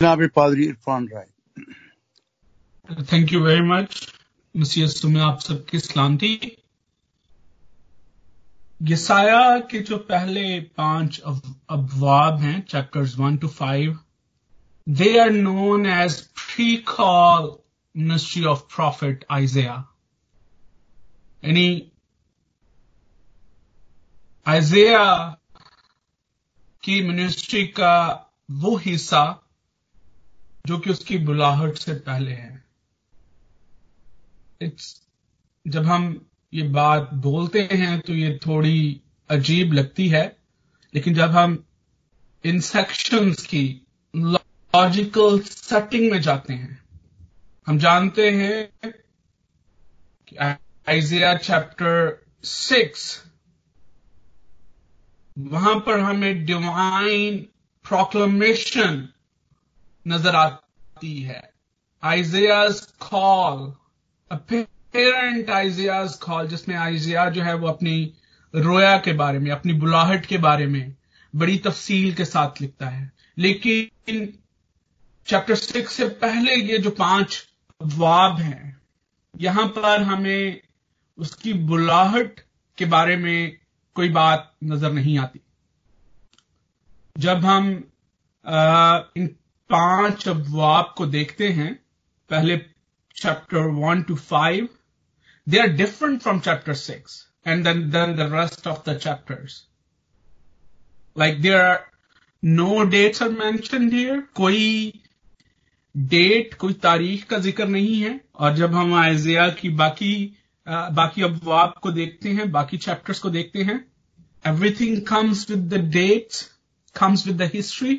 जनाब पादरी Irfan Rai thank you very much मसीह में आप सबकी सलामती यसाया के जो पहले पाँच अबवाब हैं chapters one two five they are known as pre call ministry of profit Isaiah यानी आइजिया की मिनिस्ट्री का वो हिस्सा जो कि उसकी बुलाहट से पहले है। इट्स जब हम ये बात बोलते हैं तो ये थोड़ी अजीब लगती है, लेकिन जब हम इन सेक्शंस की लॉजिकल सेटिंग में जाते हैं, हम जानते हैं कि आइजिया चैप्टर सिक्स वहाँ पर हमें डिवाइन प्रोक्लमेशन नज़र आती है। Isaiah's call parent Isaiah's call जिसमें आइजिया जो है वो अपनी रोया के बारे में अपनी बुलाहट के बारे में बड़ी तफसील के साथ लिखता है। लेकिन चैप्टर सिक्स से पहले ये जो पाँच वाब हैं यहाँ पर हमें उसकी बुलाहट के बारे में कोई बात नज़र नहीं आती। जब हम आ, इन पाँच अबवाब को देखते हैं। पहले chapter one two five they are different from chapter six and then then the rest of the chapters like they are no dates are mention here कोई डेट कोई तारीख का ज़िक्र नहीं है। और जब हम आयजिया की बाकी आ, बाकी अबवाब को देखते हैं बाकी चैप्टर्स को देखते हैं everything comes with the dates comes with the history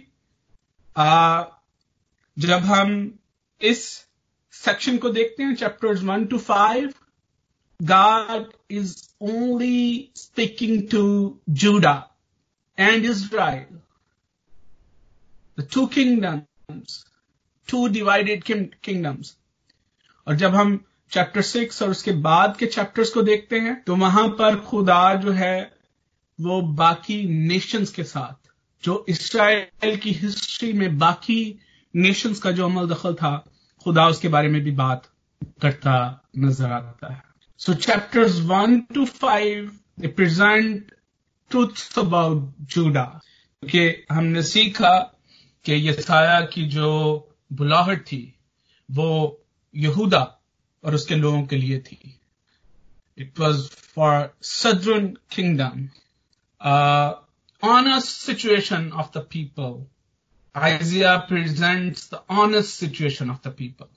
जब हम इस सेक्शन को देखते हैं chapters one two five God is only speaking to Judah and Israel. The two kingdoms, two divided kingdoms. और जब हम चैप्टर सिक्स और उसके बाद के चैप्टर्स को देखते हैं तो वहाँ पर खुदा जो है वो बाकी नेशंस के साथ जो इसराइल की हिस्ट्री में बाकी नेशंस का जो अमल दखल था, खुदा उसके बारे में भी बात करता नज़र आता है। सो chapters one two five present truth about Judah कि हमने सीखा कि यसाया की जो बुलाहट थी, वो यहूदा और उसके लोगों के लिए थी। It was for southern kingdom honest situation of the people Isaiah presents the honest situation of the people.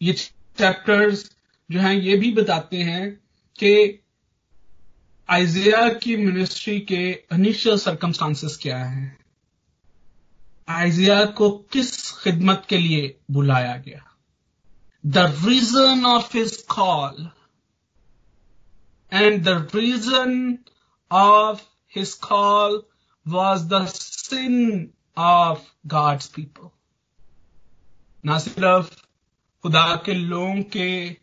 ये चैप्टर्स जो हैं, ये भी बताते हैं कि आइजिया की मिनिस्ट्री के इनिशियल सरकमस्टांसेस क्या हैं आइजिया को किस खिदमत के लिए बुलाया गया the reason of his call and the reason of his call was the sin of God's people. ना सिर्फ़ खुदा के लोगों के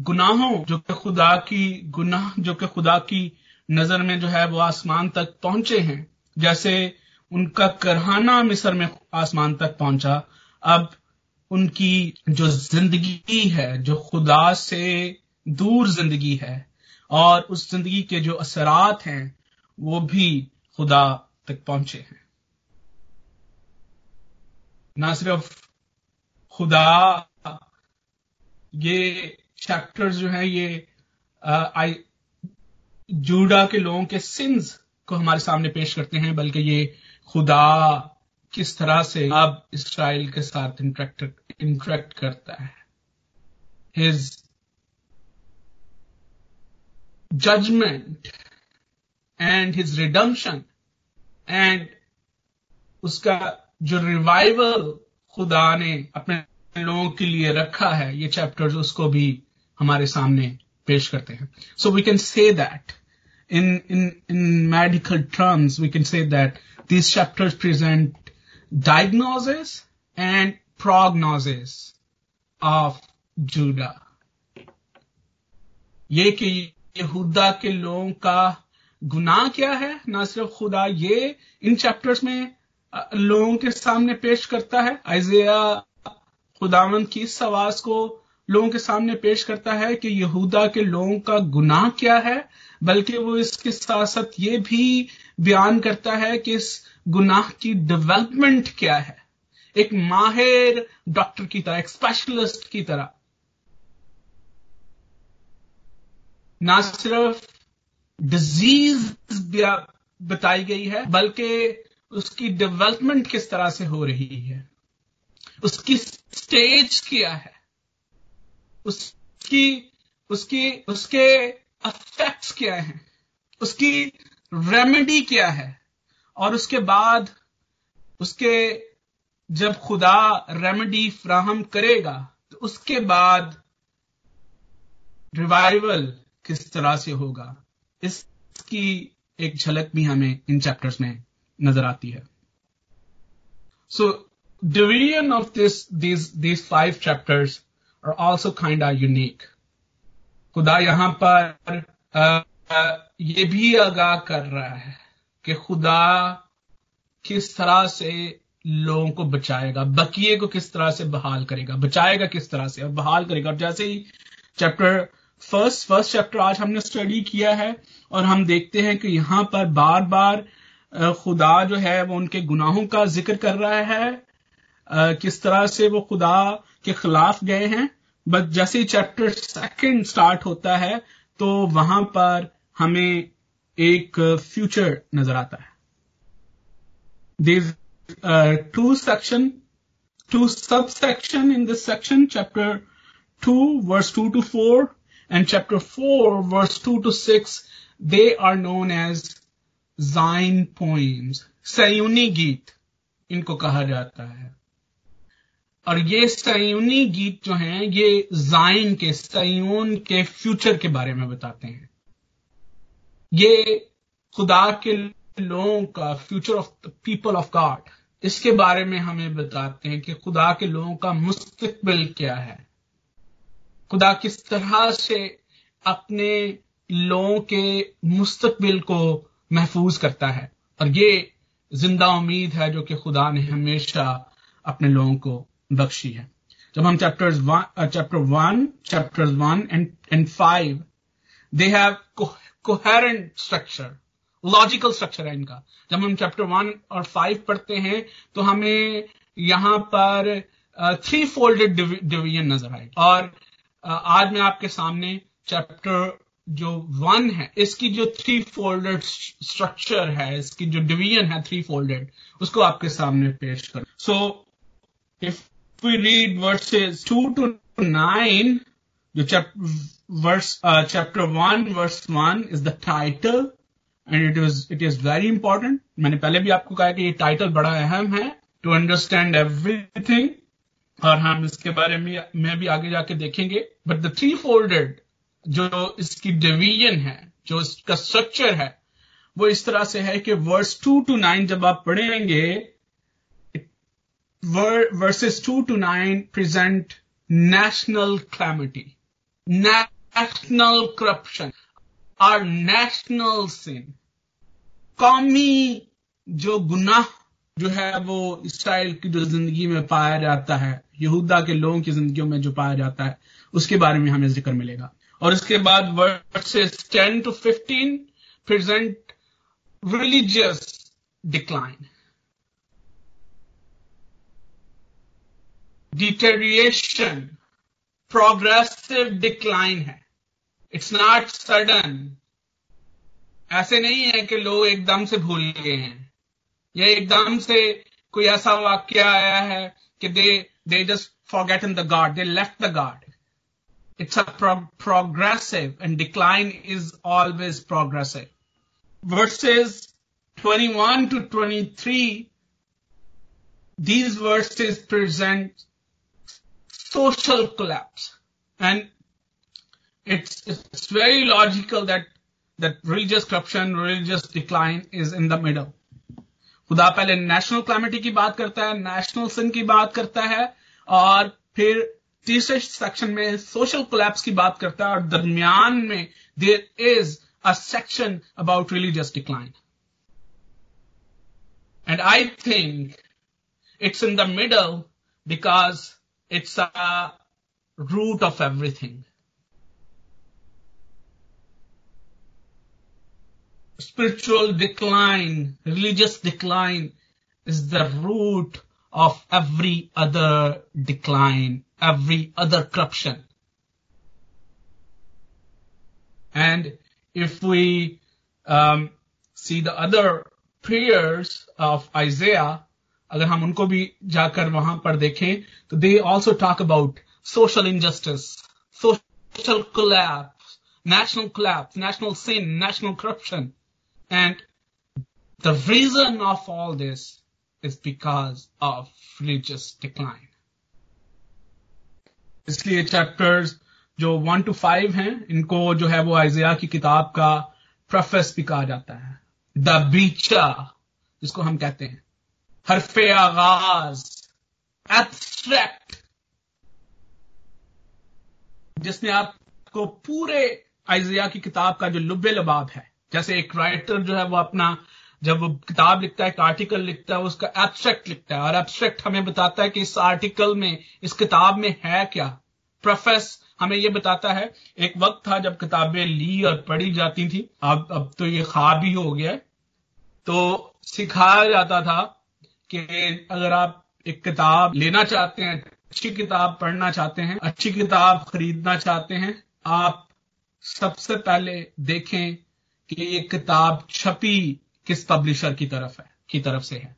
गुनाहों जो कि खुदा की गुनाह, जो कि खुदा की नज़र में जो है वो आसमान तक पहुँचे हैं, जैसे उनका करहाना मिस्र में आसमान तक पहुँचा, अब उनकी जो ज़िंदगी है, जो खुदा से दूर ज़िंदगी है, और उस ज़िंदगी के जो असरात हैं, वो भी खुदा तक पहुँचे हैं। ना सिर्फ़ खुदा, ये चैप्टर्स जो है, ये आई, जूडा के लोगों के सिंस को हमारे सामने पेश करते हैं, बल्कि ये खुदा किस तरह से अब इसराइल के साथ इंटरेक्ट इंटरेक्ट करता है। His judgement and his redemption and उसका जो रिवाइवल खुदा ने अपने लोगों के लिए रखा है, ये चैप्टर्स उसको भी हमारे सामने पेश करते हैं। So we can say that in in in medical terms we can say that this chapters present diagnosis and prognosis of Judah ये कि यहूदा के लोगों का गुनाह क्या है? ना सिर्फ़ खुदा, ये इन चैप्टर्स में लोगों के सामने पेश करता है। आइजिया खुदावंत की इस आवाज़ को लोगों के सामने पेश करता है कि यहूदा के लोगों का गुनाह क्या है, बल्कि वो इसके साथ साथ ये भी बयान करता है कि इस गुनाह की डेवलपमेंट क्या है। एक माहिर डॉक्टर की तरह, एक स्पेशलिस्ट की तरह। ना सिर्फ़ डिज़ीज़ बताई गई है, बल्कि उसकी डेवलपमेंट किस तरह से हो रही है? उसकी स्टेज क्या है? उसकी उसकी, उसके अफेक्ट्स क्या हैं? उसकी रेमेडी क्या है? और उसके बाद उसके, जब खुदा रेमेडी फ्राहम करेगा तो उसके बाद रिवाइवल किस तरह से होगा? इसकी एक झलक भी हमें इन चैप्टर्स में नज़र आती है। So division of this this this five chapters are also kind are unique खुदा यहाँ पर आ, ये भी आगाह कर रहा है कि खुदा किस तरह से लोगों को बचाएगा बकिए को किस तरह से बहाल करेगा बचाएगा किस तरह से और बहाल करेगा। और जैसे ही चैप्टर फ़र्स्ट फ़र्स्ट चैप्टर आज हमने स्टडी किया है और हम देखते हैं कि यहाँ पर बार बार खुदा जो है वो उनके गुनाहों का ज़िक्र कर रहा है। किस तरह से वो खुदा के खिलाफ गए हैं। बट जैसे ही चैप्टर सेकंड स्टार्ट होता है तो वहाँ पर हमें एक फ्यूचर नज़र आता है। Two section two sub section in this section chapter two verse two two four and chapter four verse two two six they are known as Zion poems सयूनी गीत इनको कहा जाता है। और ये सयूनी गीत जो हैं, ये जाइन के सयून के फ्यूचर के बारे में बताते हैं। ये खुदा के लोगों का future of the people of God इसके बारे में हमें बताते हैं कि खुदा के लोगों का मुस्तकबिल क्या है। खुदा किस तरह से अपने लोगों के मुस्तकबिल को महफूज करता है। और ये ज़िंदा उम्मीद है जो कि खुदा ने हमेशा अपने लोगों को बख्शी है। जब हम chapters chapter one chapters one and and five they have coherent structure logical structure है इनका। जब हम चैप्टर वन और फाइव पढ़ते हैं तो हमें यहाँ पर थ्री फोल्डेड डिवीज़न नज़र आए। और आज मैं आपके सामने चैप्टर जो वन है इसकी जो थ्री फोल्डेड स्ट्रक्चर है इसकी जो डिवीज़न है थ्री फोल्डेड उसको आपके सामने पेश कर so if we read 2 to 9, the chap- verse, uh, chapter 1, verse 1 is the title and it is, it is very important. मैंने पहले भी आपको कहा कि ये टाइटल बड़ा अहम है टू अंडरस्टैंड एवरीथिंग और हम इसके बारे में में भी आगे जाके देखेंगे बट द थ्री फोल्डेड जो इसकी डिवीज़न है जो इसका स्ट्रक्चर है वो इस तरह से है कि वर्स टू टू नाइन जब आप पढ़ेंगे verses 2 to 9 present national calamity, national corruption, our national sin. कौमी जो गुनाह जो है वो इसराइल की जो ज़िंदगी में पाया जाता है यहूदा के लोगों की जिंदगियों में जो पाया जाता है, उसके बारे में हमें ज़िक्र मिलेगा। और इसके बाद verses 10 to 15 present religious decline deterioration progressive decline है। इट्स नॉट सडन ऐसे नहीं है कि लोग एकदम से भूल गए हैं। या एकदम से कोई ऐसा वाक्य आया है कि they they just forget in the God they left the God it's a pro- progressive and decline is always progressive. Verses 21 to 23, these verses present social collapse. And it's, it's very logical that, that religious corruption, religious decline is in the middle. खुदा पहले national calamity की बात करता है national सिन की बात करता है, और फिर तीसरे सेक्शन में सोशल कोलैप्स की बात करता है, और दरमियान में there is a section about religious decline and And I think it's in the middle because it's a root of Spiritual decline, religious decline is the root of every other decline, every other corruption. And if we um, see the other prayers of Isaiah, अगर हम उनको भी जाकर वहां पर देखें तो they also talk about social injustice social collapse, national collapse, national sin, national corruption. And the reason of all this is because of religious decline. इसलिए चैप्टर्स जो वन टू फाइव हैं, इनको जो है वो आइजिया की किताब का प्रोफेस भी कहा जाता है द बीचा जिसको हम कहते हैं हरफ आगाज़ एब्स्ट्रैक्ट जिसने आपको पूरे आइजिया की किताब का जो लुबे लबाब है जैसे एक राइटर जो है वो अपना, जब वो किताब लिखता है, एक आर्टिकल लिखता है उसका एब्स्ट्रैक्ट लिखता है, और एब्स्ट्रैक्ट हमें बताता है कि इस आर्टिकल में, इस किताब में है क्या? प्रोफेस हमें ये बताता है, एक वक्त था जब किताबें ली और पढ़ी जाती थी, अब अब तो ये खाब ही हो गया तो सिखाया जाता था कि अगर आप एक किताब लेना चाहते हैं, अच्छी किताब पढ़ना चाहते हैं, अच्छी किताब खरीदना चाहते हैं, आप सबसे पहले देखें कि ये किताब छपी किस पब्लिशर की तरफ़ है, की तरफ़ से है।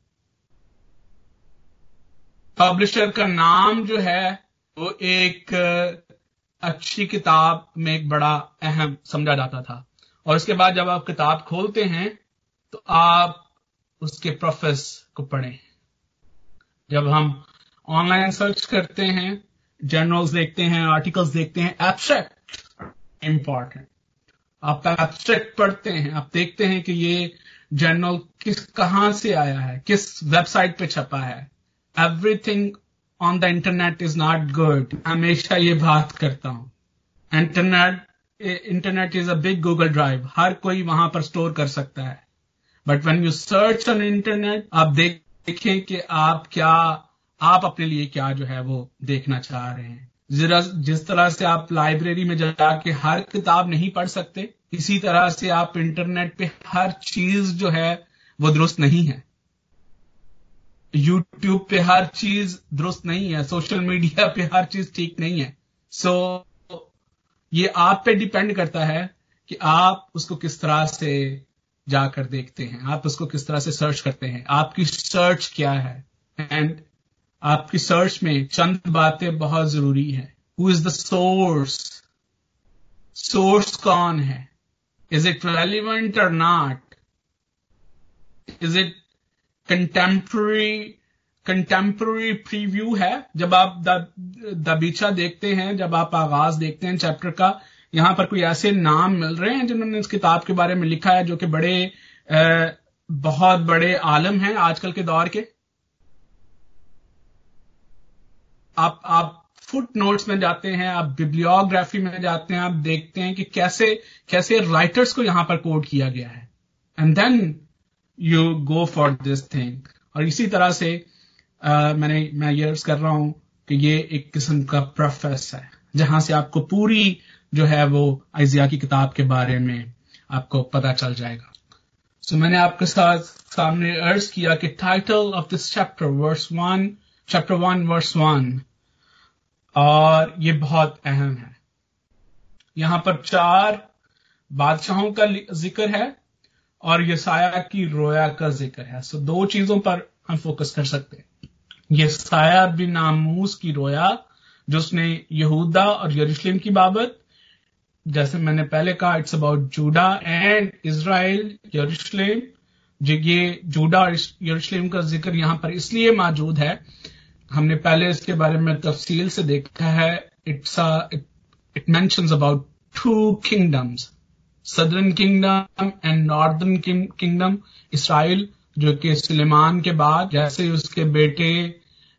पब्लिशर का नाम जो है, वो एक अच्छी किताब में एक बड़ा अहम समझा जाता था। और उसके बाद जब आप किताब खोलते हैं तो आप उसके प्रोफेस को पढ़ें। जब हम ऑनलाइन सर्च करते हैं जर्नल्स देखते हैं आर्टिकल्स देखते हैं एब्स्ट्रैक्ट इंपॉर्टेंट आप एब्स्ट्रैक्ट पढ़ते हैं, आप देखते हैं कि ये जर्नल किस कहाँ से आया है, किस वेबसाइट पे छपा है। Everything on the internet is not good हमेशा ये बात करता हूँ। Internet internet is a big Google drive हर कोई वहाँ पर स्टोर कर सकता है। But when you search on internet आप देखें कि आप क्या, आप अपने लिए क्या जो है वो देखना चाह रहे हैं। जिस तरह से आप लाइब्रेरी में जाके हर किताब नहीं पढ़ सकते इसी तरह से आप इंटरनेट पे हर चीज़ जो है वो दुरुस्त नहीं है। यूट्यूब पे हर चीज़ दुरुस्त नहीं है सोशल मीडिया पे हर चीज़ ठीक नहीं है। सो so, ये आप पे डिपेंड करता है कि आप उसको किस तरह से जाकर देखते हैं आप उसको किस तरह से सर्च करते हैं आपकी सर्च क्या है। एंड आपकी सर्च में चंद बातें बहुत ज़रूरी है। Who is the source source कौन है? इज़ इट रेलिवेंट और not is it contemporary contemporary preview है? जब आप द बीचा देखते हैं जब आप आगाज़ देखते हैं चैप्टर का यहाँ पर कोई ऐसे नाम मिल रहे हैं जिन्होंने इस किताब के बारे में लिखा है जो कि बड़े आ, बहुत बड़े आलम हैं आजकल के दौर के? आप आप फुट नोट्स में जाते हैं आप बिब्लियोग्राफी में जाते हैं आप देखते हैं कि कैसे कैसे राइटर्स को यहाँ पर कोट किया गया है। And then you go for this thing और इसी तरह से आ, मैंने मैं ये कर रहा हूँ कि ये एक किस्म का प्रोफेस है जहाँ से आपको पूरी जो है वो आइजिया की किताब के बारे में आपको पता चल जाएगा। सो so, मैंने आपके साथ सामने अर्ज़ किया कि title of this chapter verse one chapter one verse one और ये बहुत अहम है। यहाँ पर चार बादशाहों का ज़िक्र है और ये साया की रोया का ज़िक्र है। सो दो चीज़ों पर हम फोकस कर सकते हैं। ये साया बिन नामूस की रोया, जो उसने यहूदा और यरूशलेम की बाबत, जैसे मैंने पहले कहा it's about Judah and Israel यरूशलेम, जो ये जूडा और यरूशलेम का ज़िक्र यहाँ पर इसलिए मौजूद है हमने पहले इसके बारे में तफसील से देखा है। इट्स इट मैं about two kingdoms southern kingdom and northern kingdom Israel जो कि सुलेमान के बाद, जैसे उसके बेटे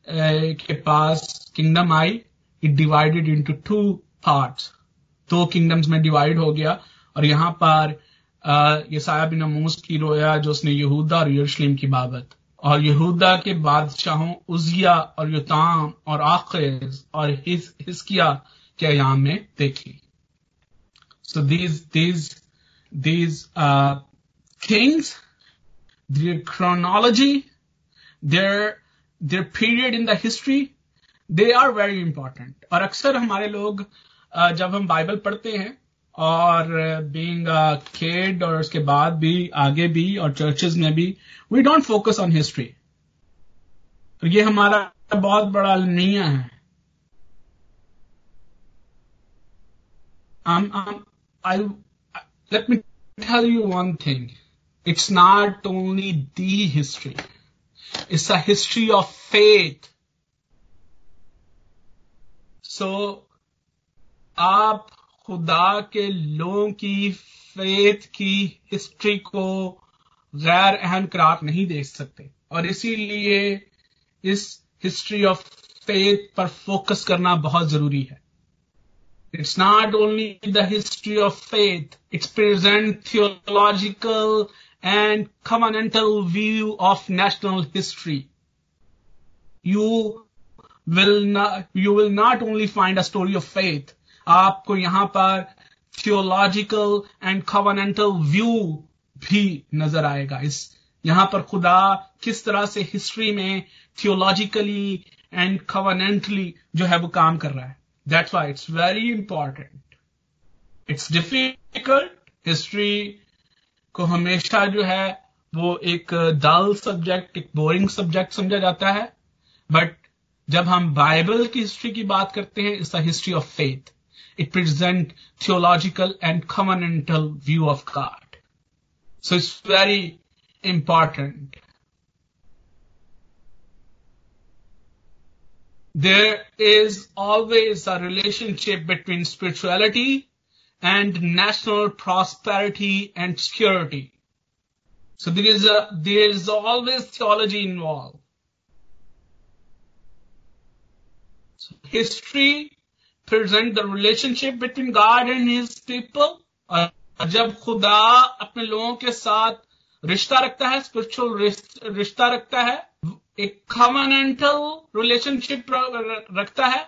के पास kingdom I it divided into two parts दो किंगडम्स में डिवाइड हो गया और यहाँ पर ये साया बिन की रोया, जो उसने यहूदा और यरूशलेम की बाबत। और यहूदा के बादशाहों उजिया और युताम और आखिज और हिस, हिस्किया के अयाम में देखी। So these these these kings their chronology their their period in the history they are very important. और अक्सर हमारे लोग uh, जब हम बाइबल पढ़ते हैं और बीइंग केड और उसके बाद भी आगे भी और चर्चेज में भी we don't focus on history ये हमारा बहुत बड़ा अलमिया है um, um, I, let me tell you one thing. It's not only the history. It's a history of faith. So, आप खुदा के लोगों की फेथ की हिस्ट्री को गैर अहम करार नहीं दे सकते। और इसीलिए इस हिस्ट्री ऑफ़ फेथ पर फोकस करना बहुत ज़रूरी है। It's not only the history of faith it's present theological and covenantal view of national history you will not, you will not only find a story of faith आपको यहाँ पर theological and covenantal view भी नज़र आएगा। इस, यहाँ पर खुदा किस तरह से हिस्ट्री में थियोलॉजिकली एंड कवनेंटली जो है वो काम कर रहा है। That's why it's very important it's difficult history को हमेशा जो है वो एक डल सब्जेक्ट एक बोरिंग सब्जेक्ट समझा जाता है। बट जब हम बाइबल की हिस्ट्री की बात करते हैं it's the history of faith it present theological and covenantal view of God. So it's very important. There is always a relationship between spirituality and national prosperity and security. So there is a, there is always theology involved. So history present the relationship between God and His people. जब खुदा अपने लोगों के साथ रिश्ता रखता है spiritual रिश्ता रखता है, एक कमनेंटल रिलेशनशिप रखता है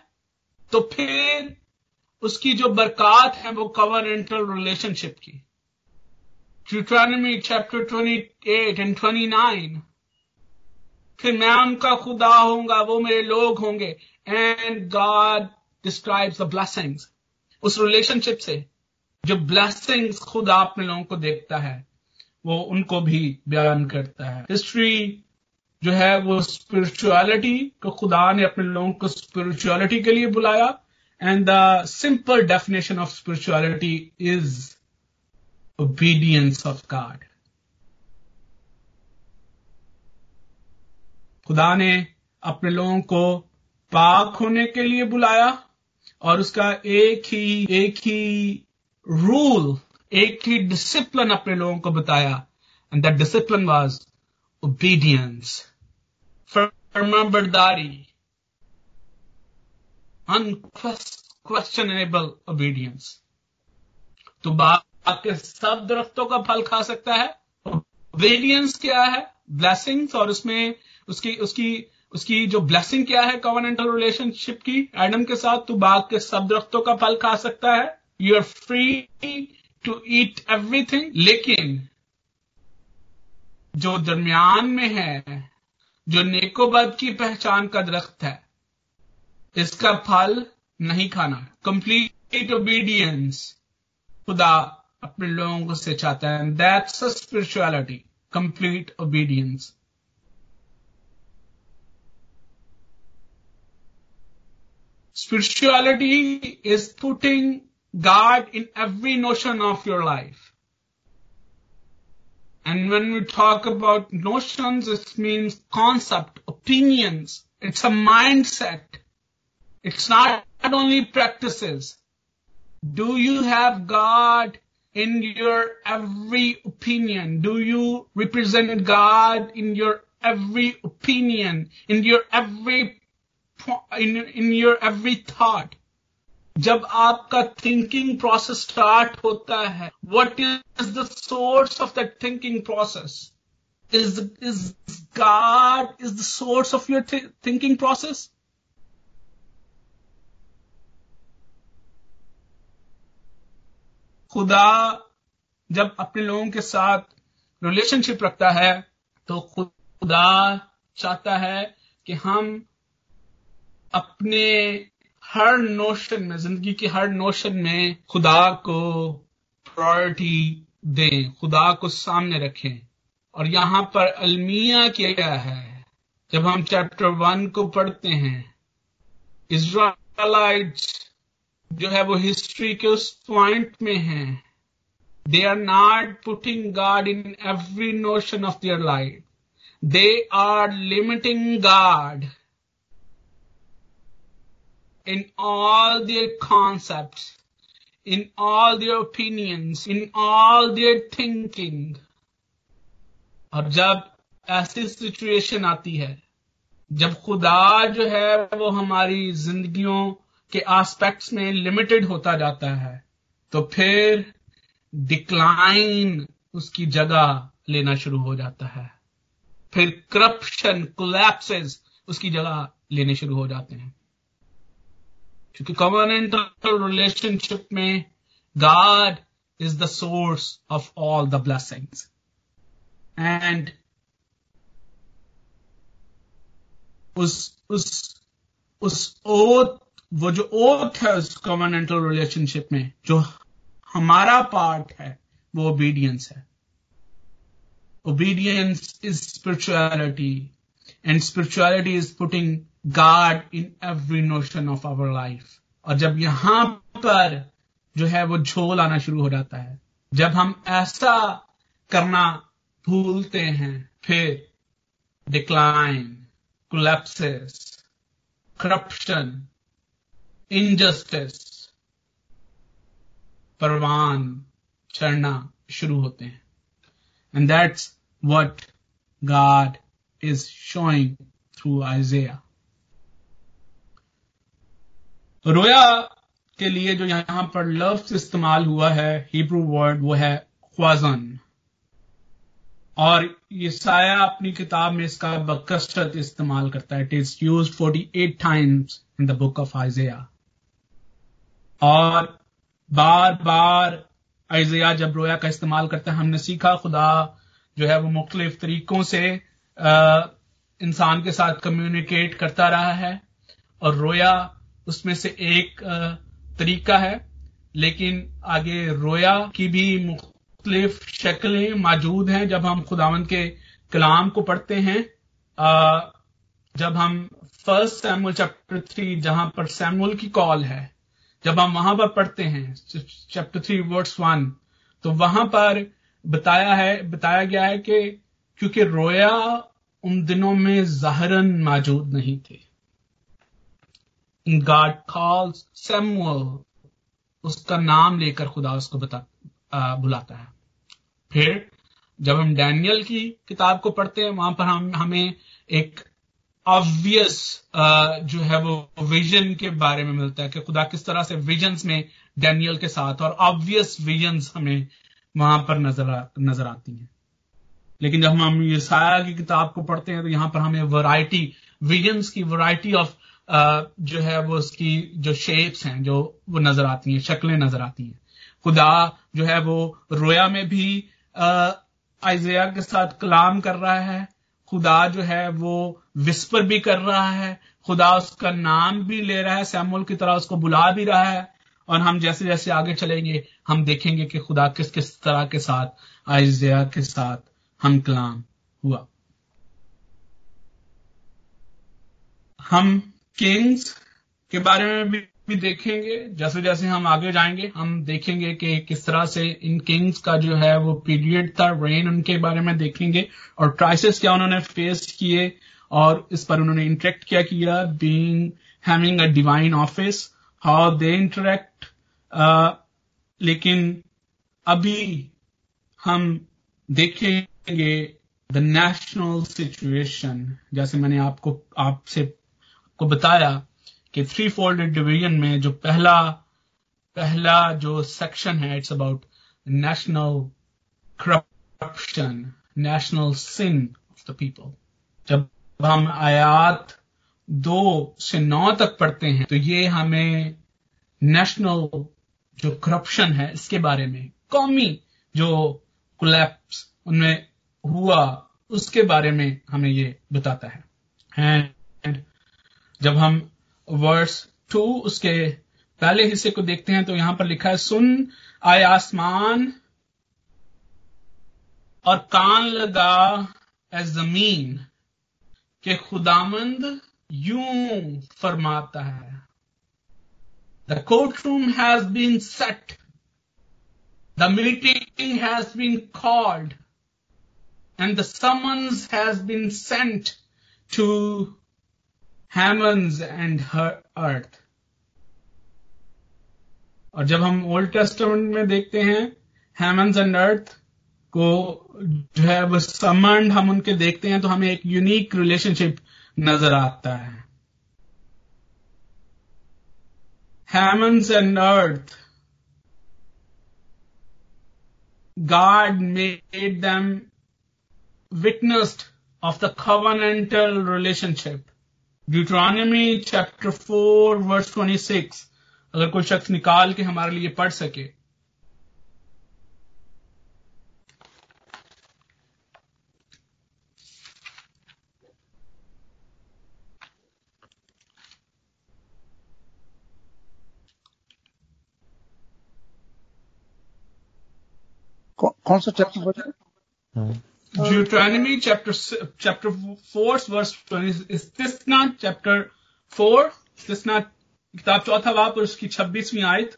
तो फिर उसकी जो बरकत है वो कवनेंटल रिलेशनशिप की। Deuteronomy chapter 28 and 29 फिर मैं उनका खुदा होऊँगा, वो मेरे लोग होंगे। And God describes the blessings. उस रिलेशनशिप से जो ब्लेसिंग्स खुद अपने लोगों को देखता है, वो उनको भी बयान करता है। हिस्ट्री जो है, वो स्पिरिचुअलिटी को खुदा ने अपने लोगों को स्पिरिचुअलिटी के लिए बुलाया। And the simple definition of spirituality is obedience of God खुदा ने अपने लोगों को पाक होने के लिए बुलाया। और उसका एक ही एक ही रूल एक ही डिसिप्लिन अपने लोगों को बताया। And that discipline was obedience फर्माबरदारी। Unquestionable obedience तो बात के सब दरख्तों का फल खा सकता है। ओबीडियंस क्या है? ब्लेसिंग्स और उसमें, उसकी उसकी उसकी जो ब्लेसिंग क्या है कवर्नेंटल रिलेशनशिप की एडम के साथ तो बाग के सब दरख्तों का फल खा सकता है। You are free to eat everything लेकिन जो दरमियान में है, जो नेकोबद की पहचान का दरख्त है, इसका फल नहीं खाना। कंप्लीट ओबीडियंस खुदा अपने लोगों को से चाहता है that's spirituality complete obedience Spirituality is putting God in every notion of your life. And when we talk about notions, it means concept, opinions. It's a mindset. It's not only practices. Do you have God in your every opinion? Do you represent God in your every opinion, in your every in, in your every thought जब आपका thinking process start होता है what is the source of that thinking process is is is the source of your th- thinking process? खुदा जब अपने लोगों के साथ रिलेशनशिप रखता है तो खुदा चाहता है कि हम अपने हर नोशन में, ज़िंदगी की हर नोशन में खुदा को प्रायोरिटी दें, खुदा को सामने रखें। और यहाँ पर अलमिया किया है, जब हम चैप्टर वन को पढ़ते हैं इसराइलाइट्स जो है वो हिस्ट्री के उस पॉइंट में है। They are not putting God in every notion of their life they are limiting God in all their concepts, in all their opinions, in all their thinking. और जब ऐसी सिचुएशन आती है जब खुदा जो है वो हमारी जिंदगियों के एस्पेक्ट्स में लिमिटेड होता जाता है तो फिर डिक्लाइन उसकी जगह लेना शुरू हो जाता है फिर करप्शन कोलैप्सेस उसकी जगह लेने शुरू हो जाते हैं क्योंकि कवर्नेंटल रिलेशनशिप में God is the source of all the blessings and उस उस उस ओथ वो जो ओथ है उस कवर्नेंटल रिलेशनशिप में, जो हमारा पार्ट है, वो ओबीडियंस है. Obedience is spirituality and spirituality is putting God in every notion of our life और जब यहाँ पर जो है वो झोल आना शुरू हो जाता है, जब हम ऐसा करना भूलते हैं, फिर डिक्लाइन कोलेप्सिस करप्शन इनजस्टिस परवान चढ़ना शुरू होते हैं। And that's what God is showing through Isaiah रोया के लिए जो यहाँ पर लफ्ज इस्तेमाल हुआ है हिब्रू वर्ड वो है ख्वाजन और ये साया अपनी किताब में इसका बकसरत इस्तेमाल करता है। It is use forty eight times in the book of Isaiah और बार बार आइजिया जब रोया का इस्तेमाल करता है, हमने सीखा, खुदा जो है वो मुख्तलिफ़ तरीकों से इंसान के साथ कम्युनिकेट करता रहा है और रोया उसमें से एक तरीका है, लेकिन आगे रोया की भी मुख्तलिफ़ शक्लें मौजूद हैं जब हम खुदावंत के कलाम को पढ़ते हैं। जब हम फ़र्स्ट सैमुअल चैप्टर थ्री जहाँ पर सैमुअल की कॉल है, जब हम वहाँ पर पढ़ते हैं चैप्टर थ्री वर्ड्स वन तो वहाँ पर बताया है, बताया गया है कि क्योंकि रोया उन दिनों में जाहरन मौजूद नहीं थे। गॉड कॉल्स सैमुअल उसका नाम लेकर खुदा उसको बता आ, बुलाता है। फिर जब हम डैनियल की किताब को पढ़ते हैं वहाँ पर हम हमें एक ऑब्वियस जो है वो विजन के बारे में मिलता है कि खुदा किस तरह से विजन्स में डैनियल के साथ और ऑब्वियस विजन्स हमें वहाँ पर नज़र आ, नज़र आती हैं। लेकिन जब हम ये साया की किताब को पढ़ते हैं तो यहाँ पर हमें वैरायटी विजन्स की वैरायटी ऑफ़ जो है वो उसकी जो शेप्स हैं, जो वो नज़र आती हैं, शक्लें नज़र आती हैं। खुदा जो है वो रोया में भी आइजिया के साथ कलाम कर रहा है। खुदा जो है वो विस्पर भी कर रहा है। खुदा उसका नाम भी ले रहा है। सैमुअल की तरह उसको बुला भी रहा है। और हम जैसे जैसे आगे चलेंगे, हम देखेंगे कि खुदा किस किस तरह के साथ आइजिया के साथ हम कलाम हुआ। हम किंग्स के बारे में भी, भी देखेंगे जैसे जैसे हम आगे जाएँगे हम देखेंगे कि किस तरह से इन किंग्स का जो है वो पीरियड था रेन उनके बारे में देखेंगे और क्राइसिस क्या उन्होंने फेस किए और इस पर उन्होंने इंटरेक्ट क्या किया being having a divine office how they interact लेकिन अभी हम देखेंगे द नेशनल सिचुएशन जैसे मैंने आपको, आपसे को बताया कि थ्री फोल्डेड डिवीज़न में जो पहला पहला जो सेक्शन है it's about national corruption national sin of the people. जब हम आयात दो से नौ तक पढ़ते हैं तो ये हमें नेशनल जो करप्शन है, इसके बारे में कौमी जो कोलैप्स उनमें हुआ, उसके बारे में हमें ये बताता है। एंड जब हम वर्स टू उसके पहले हिस्से को देखते हैं तो यहाँ पर लिखा है, सुन, आए आसमान और कान लगा ए ज़मीन के खुदामंद यूँ फरमाता है। The courtroom has been set the meeting has been called and the summons has been sent to heavens and earth और जब हम ओल्ड टेस्टमेंट में देखते हैं हेमंस एंड अर्थ को जो है वो समंड हम उनके देखते हैं तो हमें एक यूनिक रिलेशनशिप नज़र आता है। Heavens and earth God made them witnessed of the covenantal relationship. Deuteronomy chapter 4 verse 26 अगर कोई शख्स निकाल के हमारे लिए पढ़ सके कौ- कौन सा चैप्टर बचा Deuteronomy chapter chapter 4 verse 20 इस्तिस्ना chapter 4 इस्तिस्ना किताब चौथा बाप और उसकी 26वीं आयत?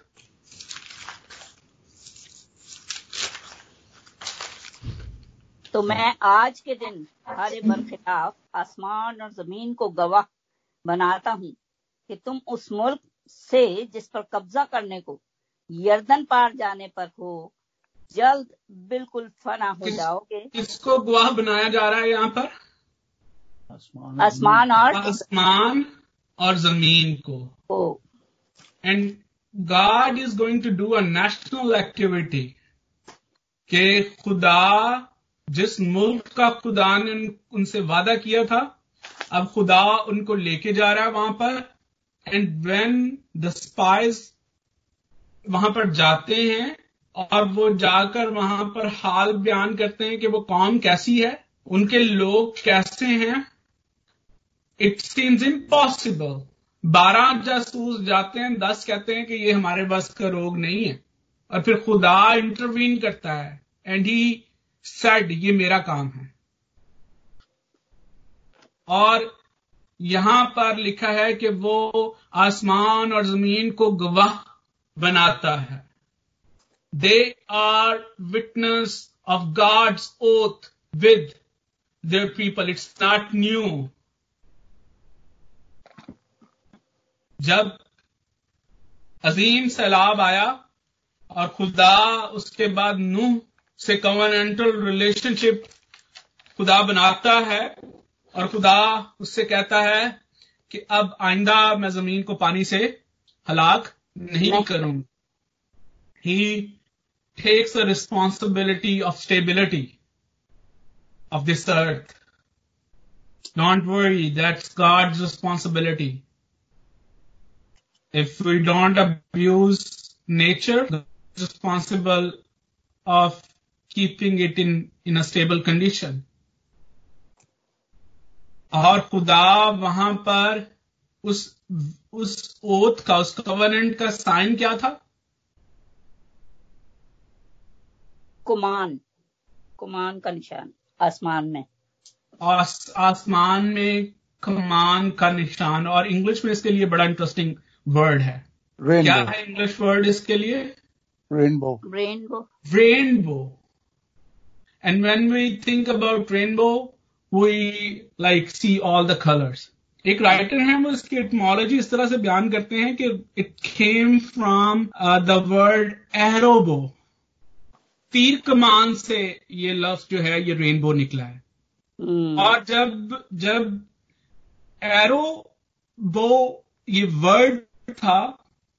तो मैं आज के दिन तुम्हारे बरखिलाफ आसमान और ज़मीन को गवाह बनाता हूँ कि तुम उस मुल्क से जिस पर कब्जा करने को यर्दन पार जाने पर हो जल्द बिल्कुल फना हो किस- जाओगे। किसको गुआ बनाया जा रहा है यहाँ पर? आसमान और आसमान और ज़मीन। को। And and is going to do do a national activity कि खुदा जिस मुल्क का खुदा ने उनसे वादा किया था अब खुदा उनको लेके जा रहा है वहाँ पर। एंड वेन द स्पाइस वहाँ पर जाते हैं और वो जाकर वहाँ पर हाल बयान करते हैं कि वो कौम कैसी है, उनके लोग कैसे हैं। इट सीम्स इम्पॉसिबल बारह जासूस जाते हैं, दस कहते हैं कि ये हमारे बस का रोग नहीं है। और फिर खुदा इंटरवीन करता है एंड ही सेड ये मेरा काम है. और यहाँ पर लिखा है कि वो आसमान और ज़मीन को गवाह बनाता है। They are witness of God's oath with their people it's not new जब अजीम सैलाब आया और खुदा उसके बाद नूह से कवर्नेंटल रिलेशनशिप खुदा बनाता है और खुदा उससे कहता है कि अब आइंदा मैं ज़मीन को पानी से हलाक नहीं। करूँगा ही Takes the responsibility of stability of this earth don't worry that's God's responsibility if we don't abuse nature, it's responsible of keeping it in, in a stable condition. और खुदा वहां पर उस उस ओथ का उस कवर्नेंट का साइन क्या था कुमान कुमान का निशान आसमान में। आस, आसमान में कमान का निशान और इंग्लिश में इसके लिए बड़ा इंटरेस्टिंग वर्ड है। Rainbow. क्या है इंग्लिश वर्ड इसके लिए? Rainbow rainbow rainbow and when we think about rainbow we like see all the colours एक राइटर है वो इसकी एटमोलॉजी इस तरह से बयान करते हैं कि it came from the word arrow bow तीर कमान से ये लफ्ज जो है ये रेनबो निकला है। हम्म, और जब जब एरो बो ये वर्ड था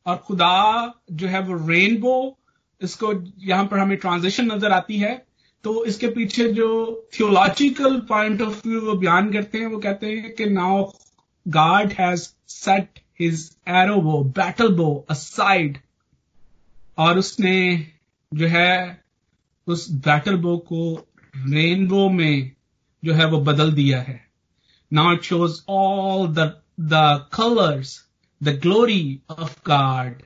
और खुदा जो है वो रेनबो इसको यहाँ पर हमें ट्रांजिशन नज़र आती है तो इसके पीछे जो थियोलॉजिकल पॉइंट ऑफ़ व्यू वो बयान करते हैं वो कहते हैं कि now God has set his arrow bow battle bow aside और उसने जो है उस बैटल बो को रेनबो में जो है वो बदल दिया है। Now it shows all the the colours the glory of God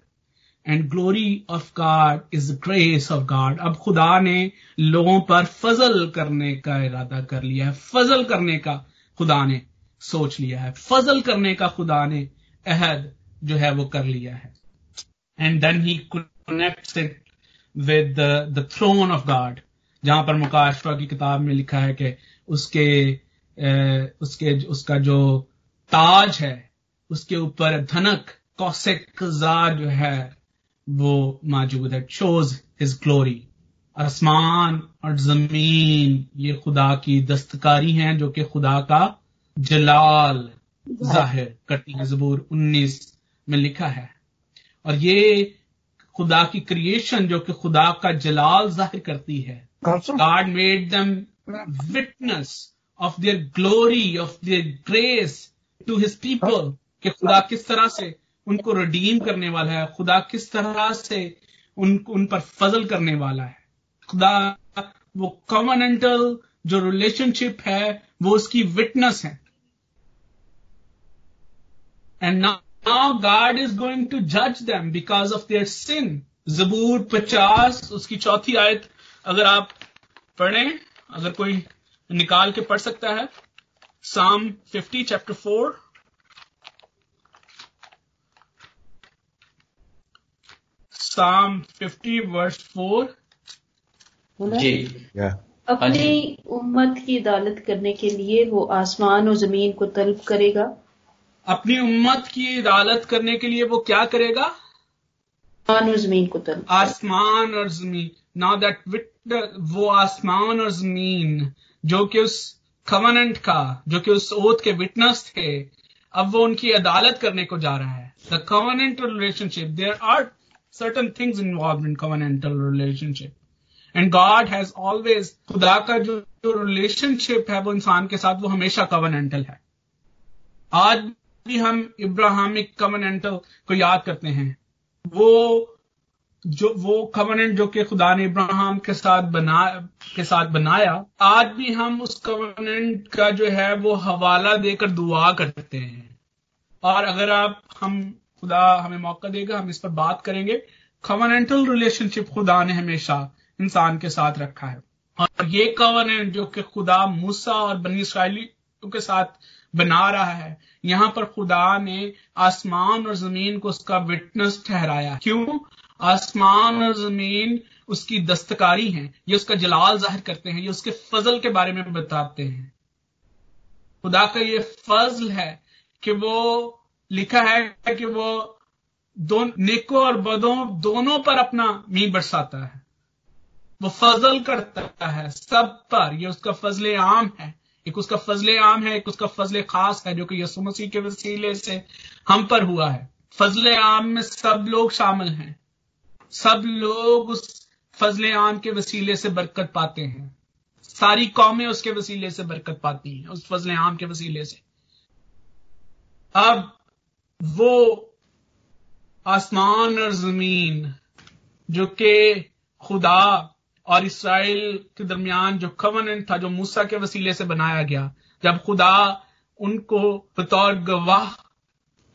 and glory of God is grace of God अब खुदा ने लोगों पर फजल करने का इरादा कर लिया है। फजल करने का खुदा ने सोच लिया है। फजल करने का खुदा ने अहद जो है वो कर लिया है। And then he connects it with the throne of God जहाँ पर मुकाशवा की किताब में लिखा है कि उसके उसके, उसका जो ताज है, उसके ऊपर धनक, कौशिक जो है, वो मौजूद है। शोज़ हिज ग्लोरी आसमान और ज़मीन, ये खुदा की दस्तकारी हैं, जो कि खुदा का जलाल ज़ाहिर करती है। जबूर 19 में लिखा है। और ये खुदा की क्रिएशन जो कि खुदा का जलाल ज़ाहिर करती है। God made them witness of their glory of their grace to his people कि खुदा किस तरह से उनको रिडीम करने वाला है खुदा किस तरह से उन उन पर फजल करने वाला है। खुदा वो कॉमनेंटल जो रिलेशनशिप है वो उसकी विटनेस है। And now God is going to जज them because of their sin जबूर पचास उसकी चौथी आयत अगर आप पढ़ें अगर कोई निकाल के पढ़ सकता है Psalm fifty chapter four Psalm fifty verse four जी। अपनी उम्मत की अदालत करने के लिए वो आसमान और ज़मीन को तलब करेगा। अपनी उम्मत की अदालत करने के लिए वो क्या करेगा? आसमान और ज़मीन को तलब आसमान और ज़मीन। नाउ दैट विट वो आसमान और ज़मीन जो कि उस कवनेंट का जो कि उस ओथ के विटनेस थे अब वो उनकी अदालत करने को जा रहा है। The covenantal relationship there are certain things involve in covenantal relationship and God has always खुदा का जो जो रिलेशनशिप है वो इंसान के साथ वो हमेशा कवनेंटल है। आज भी हम इब्राहिमिक कवनेंटल को याद करते हैं। वो जो, वो कवनेंट जो कि खुदा ने इब्राहिम के साथ बना, के साथ बनाया, आज भी हम उस कवनेंट का जो है वो हवाला देकर दुआ करते हैं। और अगर आप, हम खुदा हमें मौका देगा, हम इस पर बात करेंगे कवनेंटल रिलेशनशिप खुदा ने हमेशा इंसान के साथ रखा है। और ये कवनेंट जो कि खुदा मूसा और बनी इसराइली के साथ बना रहा है। यहाँ पर खुदा ने आसमान और ज़मीन को उसका विटनेस ठहराया। क्यों? आसमान और ज़मीन उसकी दस्तकारी हैं। ये उसका जलाल ज़ाहिर करते हैं। ये उसके फजल के बारे में बताते हैं। खुदा का ये फजल है कि वो लिखा है कि वो दो नेको और बदों, दोनों पर अपना मी बरसाता है। वो फजल करता है सब पर। ये उसका फजल आम है। एक उसका फजल आम है, एक उसका फजल खास है, जो कि यसु मसीह के वसीले से हम पर हुआ है। फजल आम में सब लोग शामिल हैं। सब लोग उस फजल आम के वसीले से बरकत पाते हैं। सारी कौमें उसके वसीले से बरकत पाती हैं, उस फजल आम के वसीले से। अब वो आसमान और ज़मीन, जो कि खुदा और इसराइल के दरमियान जो कवनेंट था, जो मूसा के वसीले से बनाया गया, जब खुदा उनको बतौर गवाह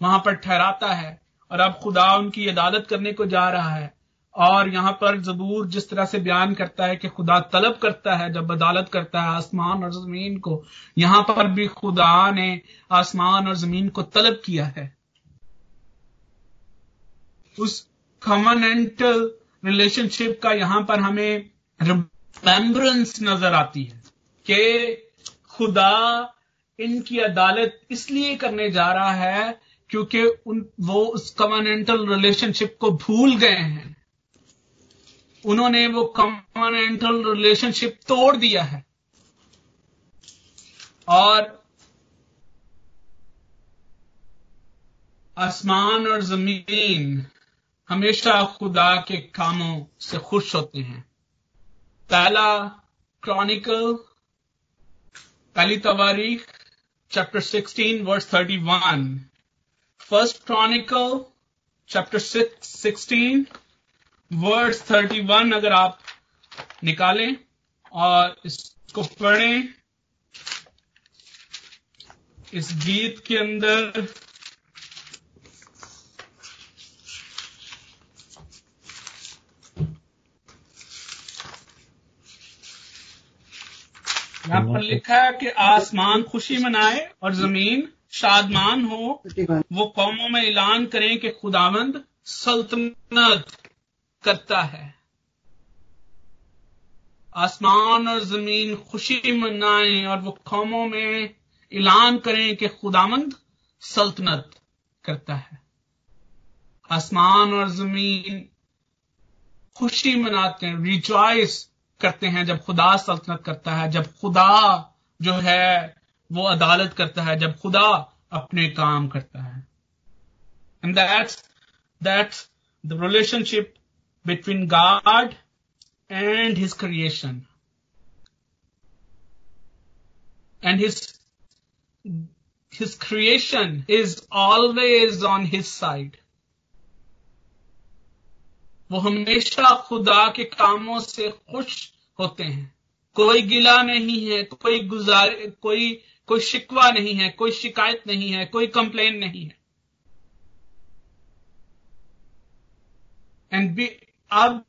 वहाँ पर ठहराता है और अब खुदा उनकी अदालत करने को जा रहा है और यहाँ पर जबूर जिस तरह से बयान करता है कि खुदा तलब करता है, जब अदालत करता है आसमान और ज़मीन को, यहाँ पर भी खुदा ने आसमान और ज़मीन को तलब किया है। उस कमनेंटल रिलेशनशिप का यहाँ पर हमें रिमेम्बरेंस नज़र आती है कि खुदा इनकी अदालत इसलिए करने जा रहा है क्योंकि उन, वो उस कमनेंटल रिलेशनशिप को भूल गए हैं। उन्होंने वो कॉमनेंटल रिलेशनशिप तोड़ दिया है। और आसमान और ज़मीन हमेशा खुदा के कामों से खुश होते हैं। पहला क्रॉनिकल, पहली तवारीख, chapter 16 verse 31 first chronicle chapter 6 16 verse 31 अगर आप निकालें और इसको पढ़ें। इस गीत के अंदर यहाँ पर लिखा है कि आसमान खुशी मनाए और ज़मीन शादमान हो। वो कौमों में ऐलान करें कि खुदावंद सल्तनत करता है। आसमान और ज़मीन खुशी मनाएँ और वो कौमों में ऐलान करें कि खुदावंद सल्तनत करता है। आसमान और ज़मीन खुशी मनाते हैं रिजॉइस करते हैं जब खुदा सल्तनत करता है, जब खुदा जो है वो अदालत करता है, जब खुदा अपने काम करता है। And that's that's the relationship between God and his creation and his his creation is always on his side. वो हमेशा खुदा के कामों से खुश होते हैं। कोई गिला नहीं है, कोई गुजार, कोई कोई शिकवा नहीं है, कोई शिकायत नहीं है, कोई कंप्लेन नहीं है। एंड अब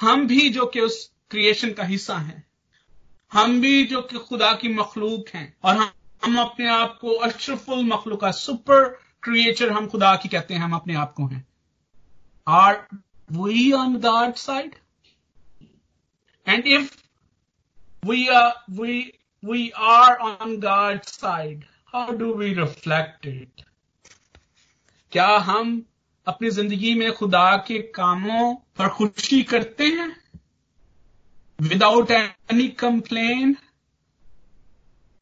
हम भी जो कि उस क्रिएशन का हिस्सा हैं। हम भी जो कि खुदा की मखलूक हैं और हम हम अपने आप को अशरफुल मखलूक, सुपर क्रिएचर हम खुदा की कहते हैं, हम अपने आप को हैं। Are we on God's side? And if we are we we are on God's side, how do we reflect it? क्या हम अपनी ज़िंदगी में खुदा के कामों पर खुशी करते हैं विदाउट एनी कंप्लेन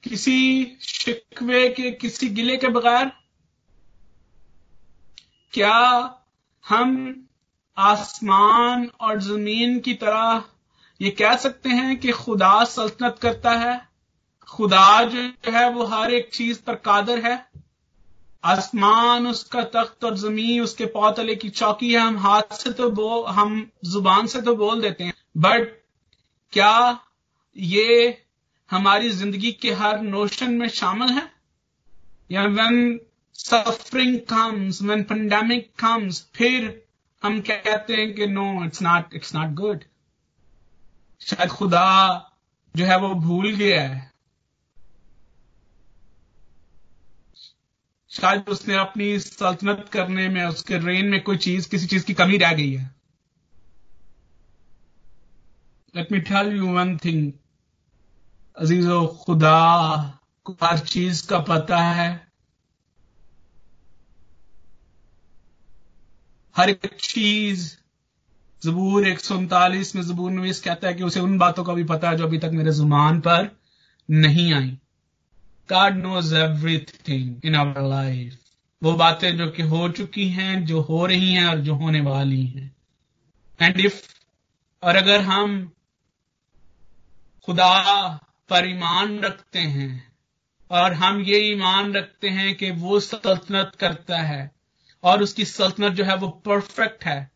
किसी शिकवे के किसी गिले के बगैर क्या हम आसमान और ज़मीन की तरह ये कह सकते हैं कि खुदा सल्तनत करता है। खुदा जो है वो हर एक चीज़ पर कादर है। आसमान उसका तख्त और ज़मीन उसके पौतले की चौकी है। हम हाथ से तो बो, हम ज़ुबान से तो बोल देते हैं। बट क्या ये हमारी ज़िंदगी के हर नोशन में शामिल है? या when suffering comes when pandemic comes फिर हम कहते हैं कि no it's not it's not good शायद खुदा जो है वो भूल गया है। शायद उसने अपनी सल्तनत करने में, उसके रेन में कोई चीज़, किसी चीज़ की कमी रह गई है। Let me tell you one thing अजीजो खुदा को हर चीज़ का पता है। हर एक चीज़ जबूर एक सौ उनतालीस में जबूर नवीस कहता है कि उसे उन बातों का भी पता है जो अभी तक मेरे ज़ुबान पर नहीं आई। God knows everything in our life वो बातें जो कि हो चुकी हैं, जो हो रही हैं और जो होने वाली हैं। एंड इफ़ और अगर हम खुदा पर ईमान रखते हैं, और हम ये ईमान रखते हैं कि वो सल्तनत करता है और उसकी सल्तनत जो है वो परफेक्ट है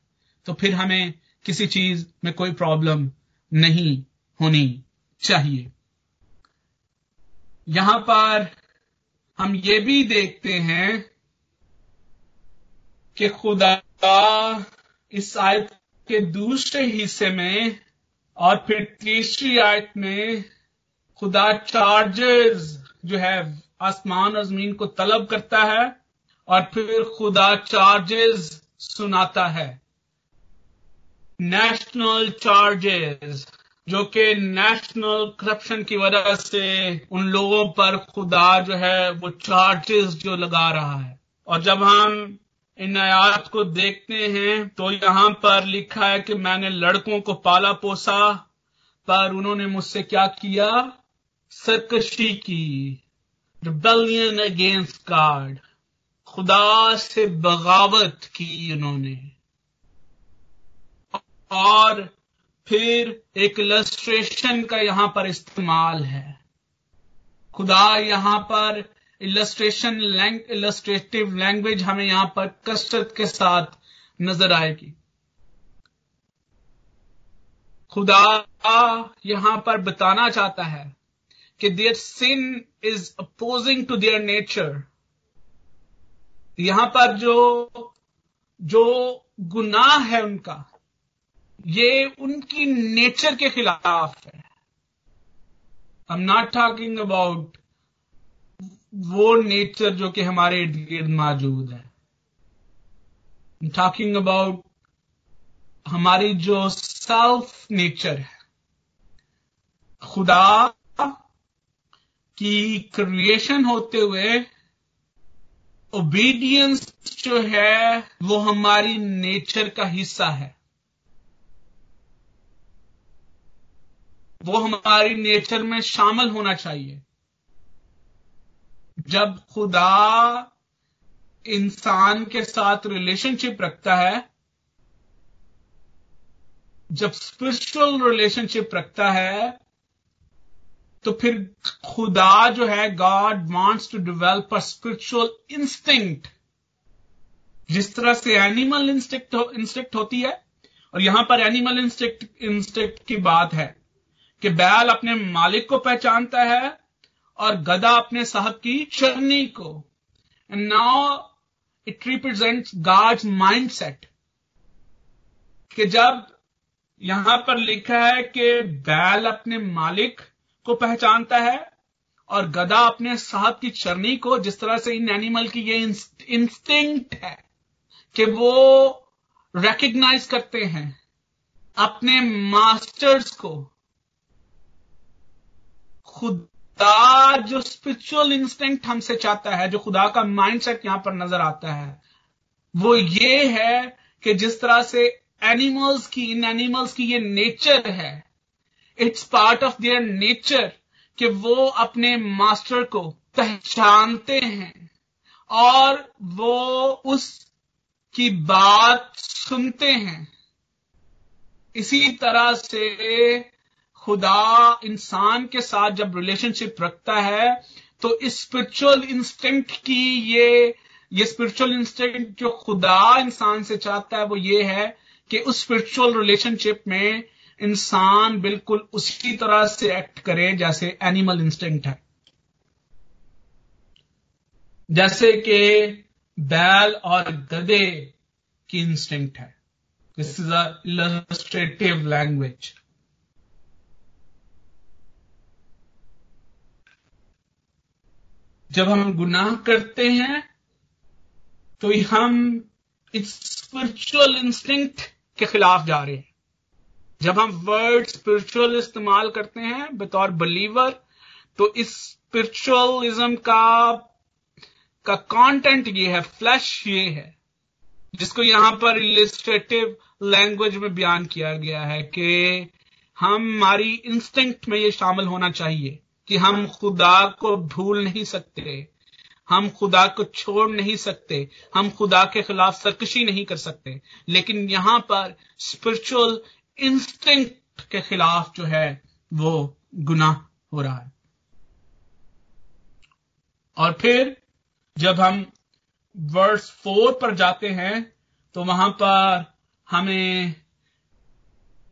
तो फिर हमें किसी चीज़ में कोई प्रॉब्लम नहीं होनी चाहिए। यहाँ पर हम ये भी देखते हैं कि खुदा इस आयत के दूसरे हिस्से में और फिर तीसरी आयत में खुदा चार्जेस जो है आसमान और ज़मीन को तलब करता है। और फिर खुदा चार्जेस सुनाता है। नेशनल चार्जेस जो कि नेशनल करप्शन की वजह से उन लोगों पर खुदा जो है वो चार्जेस जो लगा रहा है। और जब हम इन आयात को देखते हैं तो यहाँ पर लिखा है कि मैंने लड़कों को पाला पोसा, पर उन्होंने मुझसे क्या किया? सरकशी की। रिबेलियन अगेंस्ट गॉड खुदा से बगावत की उन्होंने। और फिर एक इलस्ट्रेशन का यहाँ पर इस्तेमाल है। खुदा यहाँ पर इलस्ट्रेशन इलस्ट्रेटिव लैंग्वेज हमें यहाँ पर कसरत के साथ नज़र आएगी। खुदा यहाँ पर बताना चाहता है कि their sin is opposing to their nature यहाँ पर जो जो गुनाह है उनका, ये उनकी नेचर के खिलाफ है। I am not talking about वो नेचर जो कि हमारे इर्द गिर्द मौजूद है। टॉकिंग अबाउट हमारी जो सेल्फ नेचर है। खुदा की क्रिएशन होते हुए ओबीडियंस जो है, वो हमारी नेचर का हिस्सा है। वो हमारी नेचर में शामिल होना चाहिए। जब खुदा इंसान के साथ रिलेशनशिप रखता है, जब स्पिरिचुअल रिलेशनशिप रखता है तो फिर खुदा जो है God wants to develop a spiritual instinct जिस तरह से एनिमल इंस्टिक्ट हो, इंस्टिक्ट होती है और यहाँ पर एनिमल इंस्टिक्ट इंस्टिक्ट की बात है कि बैल अपने मालिक को पहचानता है और गधा अपने साहब की चरनी को। And now it represent God's mindset कि जब यहाँ पर लिखा है कि बैल अपने मालिक को पहचानता है और गधा अपने साहब की चरनी को जिस तरह से इन एनिमल की ये इंस्टिंक्ट है कि वो रिकग्नाइज करते हैं अपने मास्टर्स को। खुदा जो स्पिरिचुअल इंस्टिंक्ट हमसे चाहता है, जो खुदा का माइंडसेट यहाँ पर नज़र आता है, वो ये है कि जिस तरह से एनिमल्स की, इन एनिमल्स की ये नेचर है it's part of their nature कि वो अपने मास्टर को पहचानते हैं। और वो उस की बात सुनते हैं। इसी तरह से खुदा इंसान के साथ जब रिलेशनशिप रखता है तो इस स्पिरिचुअल इंस्टिंक्ट की ये ये स्पिरिचुअल इंस्टिंक्ट जो खुदा इंसान से चाहता है, वो ये है कि उस स्पिरिचुअल रिलेशनशिप में इंसान बिल्कुल उसी तरह से एक्ट करे जैसे एनिमल इंस्टिंक्ट है। जैसे कि बैल और गधे की इंस्टिंक्ट है। दिस इज़ अ लैंग्वेज जब हम गुनाह करते हैं तो हम इस स्पिरिचुअल इंस्टिंक्ट के खिलाफ जा रहे हैं। जब हम वर्ड स्पिरिचुअल इस्तेमाल करते हैं, बतौर बिलीवर तो इस स्पिरिचुअलिज्म का का कंटेंट ये है फ्लैश ये है, जिसको यहाँ पर इलिस्ट्रेटिव लैंग्वेज में बयान किया गया है कि हम हमारी इंस्टिंक्ट में ये शामिल होना चाहिए कि हम खुदा को भूल नहीं सकते, हम खुदा को छोड़ नहीं सकते, हम खुदा के खिलाफ सरकशी नहीं कर सकते। लेकिन यहाँ पर स्पिरिचुअल इंस्टिंक्ट के खिलाफ जो है वो गुनाह हो रहा है। और फिर जब हम वर्स फोर पर जाते हैं तो वहाँ पर हमें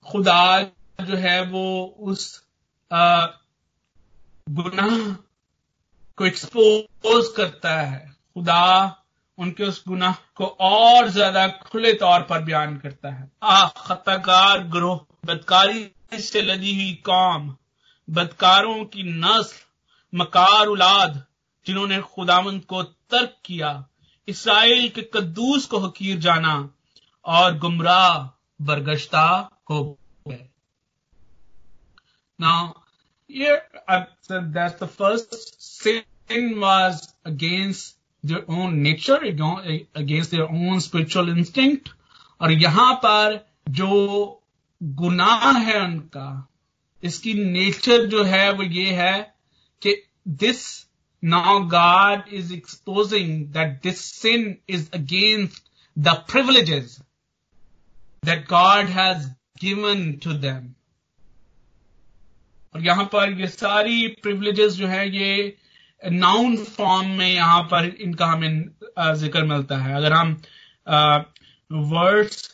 खुदा जो है वो उस आ, गुनाह को एक्सपोज करता है। खुदा उनके उस गुनाह को और ज़्यादा खुले तौर पर बयान करता है। आ खताकार ग्रोह बदकारी से लदी हुई कौम बदकारों की नस्ल मकार उलाद जिन्होंने खुदामंद को तर्क किया इसराइल के कद्दूस को हकीर जाना और गुमराह बरगश्ता हो गए। Now Here, I said that the first sin was their own nature, against their own spiritual instinct. और यहाँ पर जो गुनाह है उनका इसकी नेचर जो है वो ये है कि this now God is exposing that this sin is against the privileges that God has given to them. और यहाँ पर ये सारी प्रिविलेजेस जो है ये नाउन फॉर्म में यहाँ पर इनका हमें ज़िक्र मिलता है। अगर हम वर्ड्स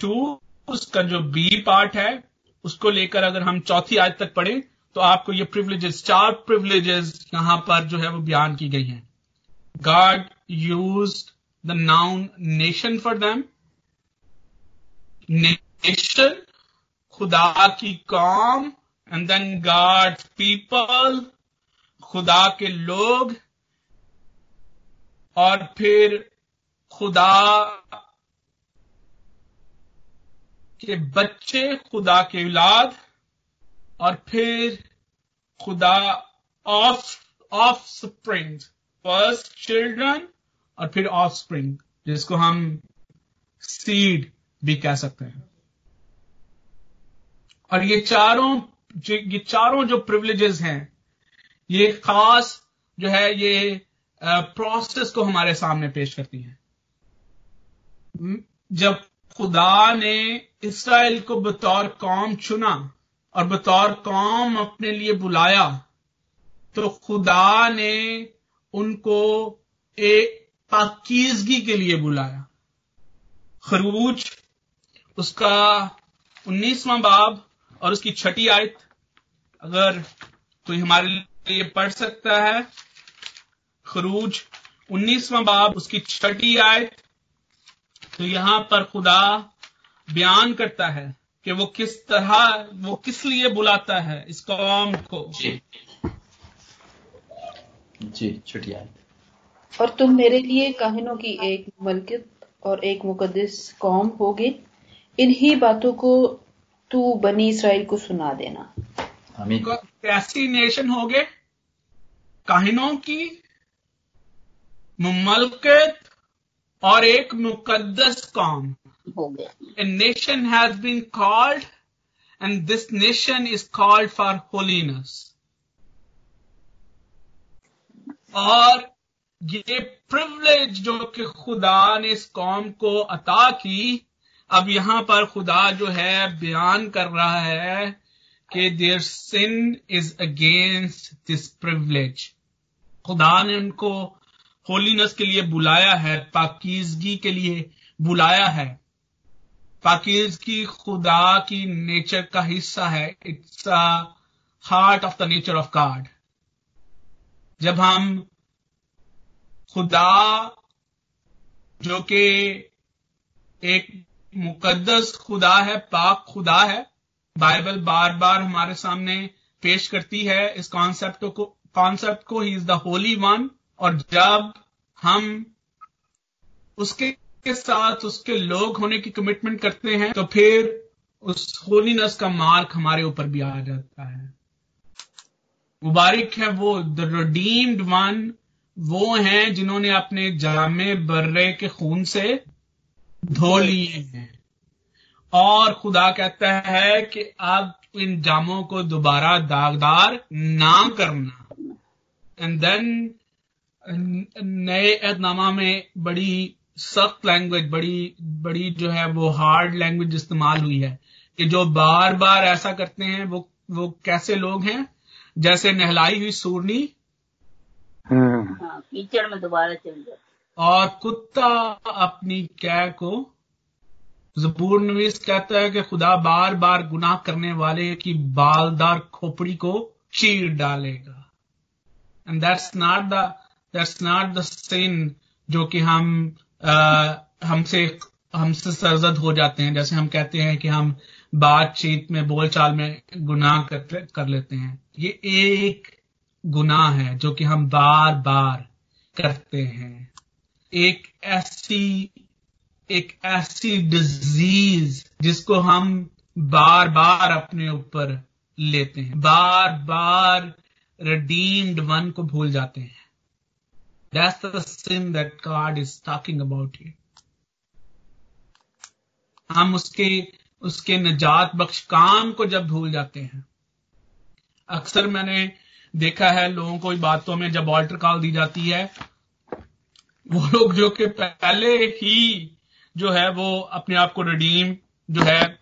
टू उसका जो बी पार्ट है, उसको लेकर अगर हम चौथी आज तक पढ़ें तो आपको ये प्रिविलेजेस चार प्रिविलेजेस यहाँ पर जो है वो बयान की गई हैं। God use the noun nation for them nation खुदा की कौम एंड देन गॉड पीपल खुदा के लोग और फिर खुदा के बच्चे, खुदा के औलाद और फिर खुदा of offspring first children और फिर ऑफ़ स्प्रिंग जिसको हम सीड भी कह सकते हैं। और ये चारों ये चारों जो प्रिविलेजेस हैं ये खास जो है ये प्रोसेस को हमारे सामने पेश करती है। जब खुदा ने इसराइल को बतौर कौम चुना और बतौर कौम अपने लिए बुलाया तो खुदा ने उनको एक पाकिजगी के लिए बुलाया। खरूज, उसका उन्नीसवां बाब और उसकी छठी आयत, अगर कोई हमारे लिए पढ़ सकता है। खरूज उन्नीसवां बाब उसकी छठी आयत। तो यहाँ पर खुदा बयान करता है कि वो किस तरह वो किस लिए बुलाता है इस कौम को। जी। जी छठी आयत। और तुम मेरे लिए काहिनों की एक मलकित और एक मुकदस कौम होगे। इन्हीं बातों को तू बनी इसराइल को सुना देना। कैसी नेशन होगे काहिनों की मुमलकत और एक मुकद्दस कौम। हो गया। A nation has been called and this nation is called for holiness. और ये प्रिविलेज जो कि खुदा ने इस कौम को अता की अब यहाँ पर खुदा जो है बयान कर रहा है कि their sin is against this privilege खुदा ने उनको होलीनेस के लिए बुलाया है, पाकिजगी के लिए बुलाया है। पाकिजगी खुदा की नेचर का हिस्सा है। It's heart of the nature of God जब हम खुदा जो कि एक मुकद्दस खुदा है, पाक खुदा है, बाइबल बार बार हमारे सामने पेश करती है इस कॉन्सेप्ट को। कॉन्सेप्ट को ही इज़ द होली वन और जब हम उसके के साथ उसके लोग होने की कमिटमेंट करते हैं तो फिर उस होलीनेस का मार्क हमारे ऊपर भी आ जाता है। मुबारक है वो द रिडीम्ड वन वो हैं जिन्होंने अपने जामे बर्रे के खून से धो लिए हैं। और खुदा कहता है कि अब इन जामों को दोबारा दागदार ना करना। एंड देन नए एहतनामा में बड़ी सख्त लैंग्वेज बड़ी बड़ी जो है वो हार्ड लैंग्वेज इस्तेमाल हुई है कि जो बार बार ऐसा करते हैं वो वो कैसे लोग हैं? जैसे नहलाई हुई सूरनी। हाँ। कीचड़ में दोबारा चल जाता और कुत्ता अपनी कै को जबूर नवीस कहता है कि खुदा बार बार गुनाह करने वाले की बालदार खोपड़ी को चीर डालेगा। And that's not the that's not the sin जो कि हम हमसे हमसे सरजद हो जाते हैं। जैसे हम कहते हैं कि हम बातचीत में बोलचाल में गुनाह कर, कर लेते हैं। ये एक गुनाह है जो कि हम बार बार करते हैं। एक ऐसी एक ऐसी डिज़ीज़ जिसको हम बार बार अपने ऊपर लेते हैं। बार बार redeemed वन को भूल जाते हैं। That's the sin that God is talking about here. हम उसके उसके नजात बख्श काम को जब भूल जाते हैं। अक्सर मैंने देखा है लोगों को बातों में जब ऑल्टर कॉल दी जाती है वो लोग जो कि पहले ही जो है वो अपने आप को रिडीम जो है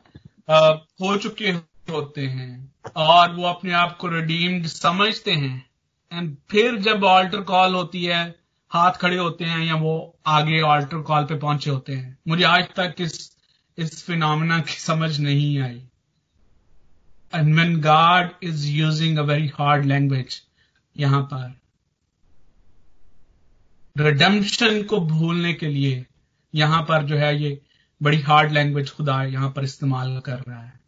आ, हो चुके होते हैं। और वो अपने आप को रिडीम्ड समझते हैं। एंड फिर जब ऑल्टर कॉल होती है, हाथ खड़े होते हैं या वो आगे ऑल्टर कॉल पे पहुँचे होते हैं। मुझे आज तक इस इस फिनोमिना की समझ नहीं आई। And when God is using a very hard language, यहाँ पर। रिडम्पशन को भूलने के लिए यहाँ पर जो है ये बड़ी हार्ड लैंग्वेज खुदा यहाँ पर इस्तेमाल कर रहा है।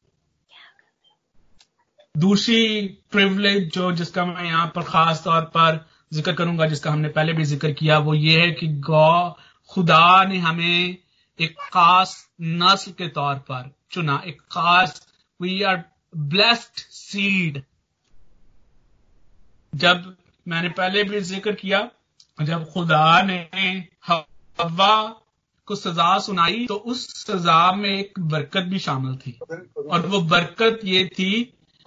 दूसरी प्रिविलेज जो जिसका मैं यहाँ पर खास तौर पर ज़िक्र करूँगा जिसका हमने पहले भी ज़िक्र किया वो ये है कि गौ खुदा ने हमें एक खास नस्ल के तौर पर चुना एक खास वी आर ब्लेस्ड सीड जब मैंने पहले भी ज़िक्र किया जब खुदा ने हवा को सजा सुनाई तो उस सजा में एक बरकत भी शामिल थी। और वो बरकत ये थी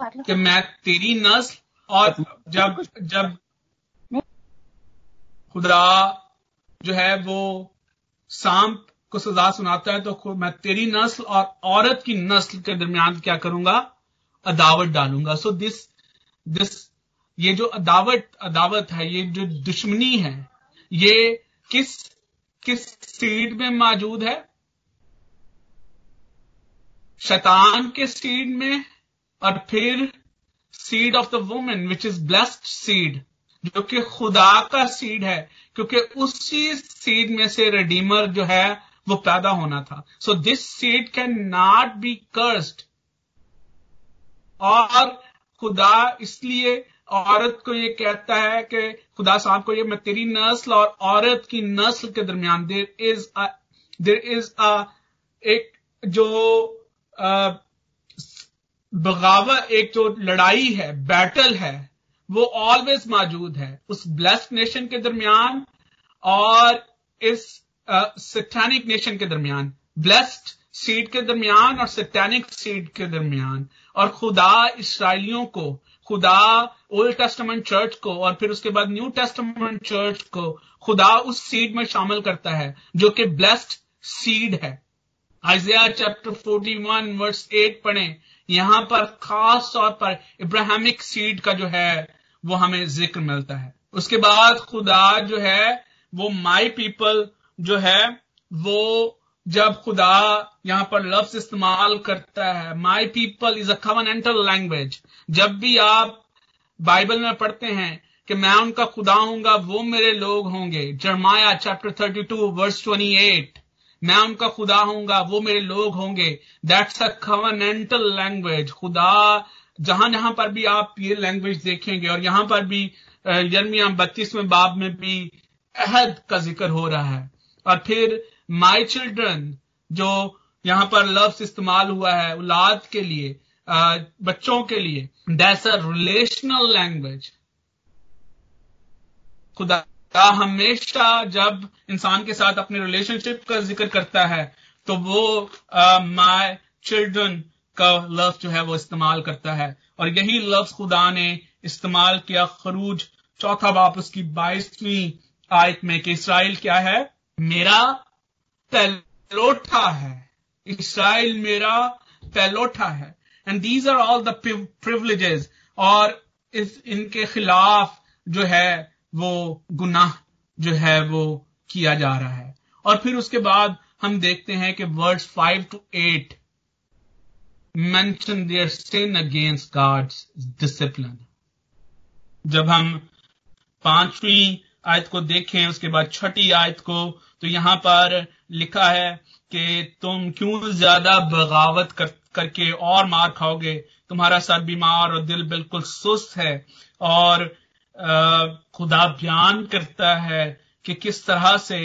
कि मैं तेरी नस्ल और जब जब खुदा जो है वो सांप को सजा सुनाता है तो मैं तेरी नस्ल और औरत की नस्ल के दरमियान क्या करूँगा? अदावत डालूँगा। सो दिस दिस ये जो अदावत अदावत है ये जो दुश्मनी है ये किस किस सीड में मौजूद है? शैतान के सीड में और फिर seed of the women which is blessed seed जो कि खुदा का सीड है, क्योंकि उसी सीड में से रिडीमर जो है, वो पैदा होना था। So this seed cannot be cursed और खुदा इसलिए औरत को ये कहता है कि खुदा साहब को ये, मैं तेरी नस्ल और औरत की नस्ल के दरमियान देर इज़ देर इज़ अ एक जो बगावत एक जो लड़ाई है बैटल है, वो ऑलवेज मौजूद है। उस ब्लेस्ड नेशन के दरमियान और इस सैनिक नेशन के दरमियान ब्लेस्ड सीड के दरमियान और सैनिक सीड के दरमियान। और खुदा इसराइलियों को, खुदा ओल्ड टेस्टमेंट चर्च को और फिर उसके बाद न्यू टेस्टमेंट चर्च को, खुदा उस सीड में शामिल करता है, जो कि ब्लेस्ड सीड है। आइजिया चैप्टर 41 वर्स 8 पढ़े। यहाँ पर खास तौर पर इब्राहिमिक सीड का जो है, वो हमें ज़िक्र मिलता है। उसके बाद खुदा जो है, वो माई पीपल जो है, वो जब खुदा यहाँ पर लफ्ज इस्तेमाल करता है my people is a covenantal language. जब भी आप बाइबल में पढ़ते हैं कि मैं उनका खुदा हूँगा, वो मेरे लोग होंगे। जरमाया चैप्टर 32 वर्स 28 मैं उनका खुदा हूँगा, वो मेरे लोग होंगे। दैट्स अ कवनेंटल लैंग्वेज खुदा, जहाँ जहाँ पर भी आप ये लैंग्वेज देखेंगे और यहाँ पर भी यर्मिया बत्तीसवें बाब में भी अहद का ज़िक्र हो रहा है। और फिर माई चिल्ड्रन जो यहाँ पर लफ्ज इस्तेमाल हुआ है औलाद के लिए बच्चों के लिए दैट्स अ रिलेशनल लैंग्वेज खुदा हमेशा जब इंसान के साथ अपने रिलेशनशिप का ज़िक्र करता है तो वो माय चिल्ड्रन का लफ्ज जो है वो इस्तेमाल करता है। और यही लफ्ज खुदा ने इस्तेमाल किया खरूज चौथा बाप उसकी बाईसवीं आयत में कि इसराइल क्या है? मेरा पैलोठा है। इसराइल मेरा पैलोठा है। And these are all the privileges और इस, इनके खिलाफ जो है वो गुनाह जो है वो किया जा रहा है और फिर उसके बाद हम देखते हैं कि words five to eight mention their sin against God's discipline. जब हम पांचवी आयत को देखें उसके बाद छठी आयत को तो यहाँ पर लिखा है कि तुम क्यों ज़्यादा बगावत कर, करके और मार खाओगे तुम्हारा सर बीमार और दिल बिल्कुल सुस्त है और खुदा बयान करता है कि किस तरह से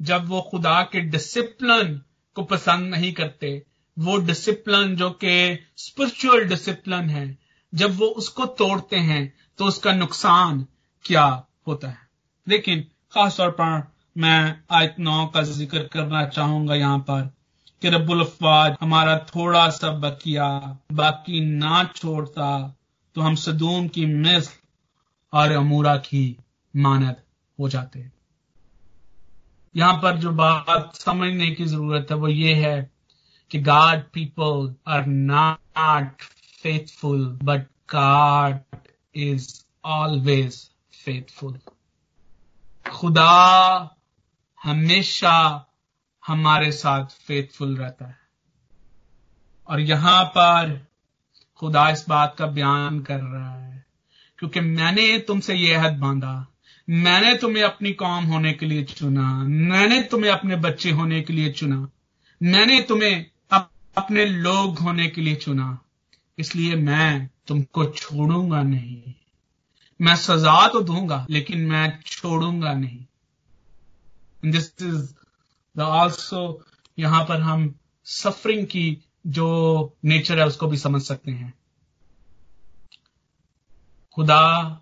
जब वो खुदा के डिसिप्लिन को पसंद नहीं करते, वो डिसिप्लिन जो कि स्पिरिचुअल डिसिप्लिन है, जब वो उसको तोड़ते हैं तो उसका नुकसान क्या होता है? लेकिन खास तौर पर मैं आयत नौ का ज़िक्र करना चाहूँगा यहाँ पर कि रब्बुल अफवाज हमारा थोड़ा सा बकिया बाकी ना छोड़ता तो हम सदूम की मिस और अमूरा की मानद हो जाते हैं। यहाँ पर जो बात समझने की ज़रूरत है वो ये है कि God people are not faithful but God is always faithful खुदा हमेशा हमारे साथ फेथफुल रहता है। और यहाँ पर खुदा इस बात का बयान कर रहा है। क्योंकि मैंने तुमसे यह हद बांधा। मैंने तुम्हें अपनी कौम होने के लिए चुना। मैंने तुम्हें अपने बच्चे होने के लिए चुना। मैंने तुम्हें अप, अपने लोग होने के लिए चुना। इसलिए मैं तुमको छोड़ूँगा नहीं। मैं सजा तो दूँगा लेकिन मैं छोड़ूँगा नहीं। दिस इज़ द ऑल्सो यहाँ पर हम सफरिंग की जो नेचर है उसको भी समझ सकते हैं। खुदा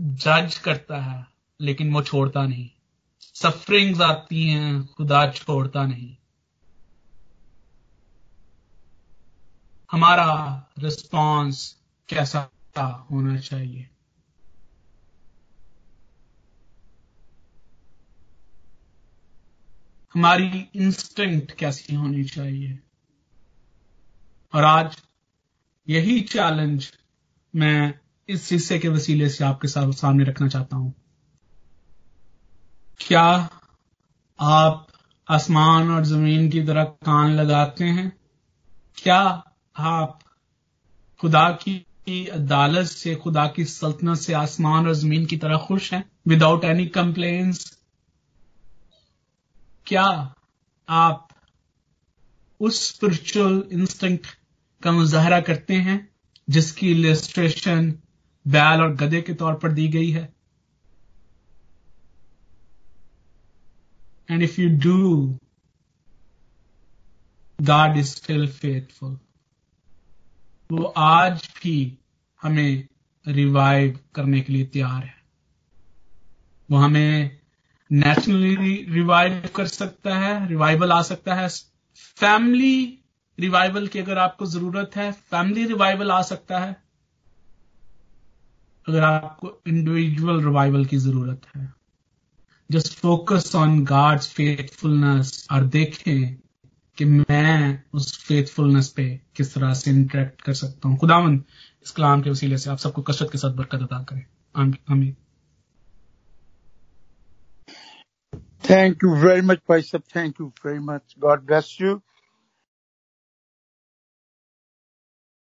जज करता है, लेकिन वो छोड़ता नहीं। सफरिंग्स आती हैं, खुदा छोड़ता नहीं। हमारा रिस्पॉन्स कैसा होना चाहिए? हमारी इंस्टिंक्ट कैसी होनी चाहिए? और आज यही चैलेंज मैं इस हिस्से के वसीले से आपके साथ सामने रखना चाहता हूँ। क्या आप आसमान और ज़मीन की तरह कान लगाते हैं? क्या आप खुदा की अदालत से, खुदा की सल्तनत से आसमान और ज़मीन की तरह खुश हैं? विदाउट एनी कंप्लेन्स क्या आप उस स्पिरिचुअल इंस्टिंक्ट का मुजाहरा करते हैं, जिसकी इलिस्ट्रेशन बैल और गधे के तौर पर दी गई है। And if you do God is still faithful वो आज भी हमें रिवाइव करने के लिए तैयार है। वो हमें नेशनली रिवाइव कर सकता है रिवाइवल आ सकता है। फैमिली रिवाइवल की अगर आपको ज़रूरत है फैमिली रिवाइवल आ सकता है अगर आपको इंडिविजुअल रिवाइवल की ज़रूरत है just focus on God's faithfulness और देखें कि मैं उस फेथफुलनेस पे किस तरह से इंटरेक्ट कर सकता हूँ खुदावन इस कलाम के वसीले से आप सबको कसरत के साथ बरकत अदा करें आमीन Thank you very much, Bishop. Thank you very much. God bless you.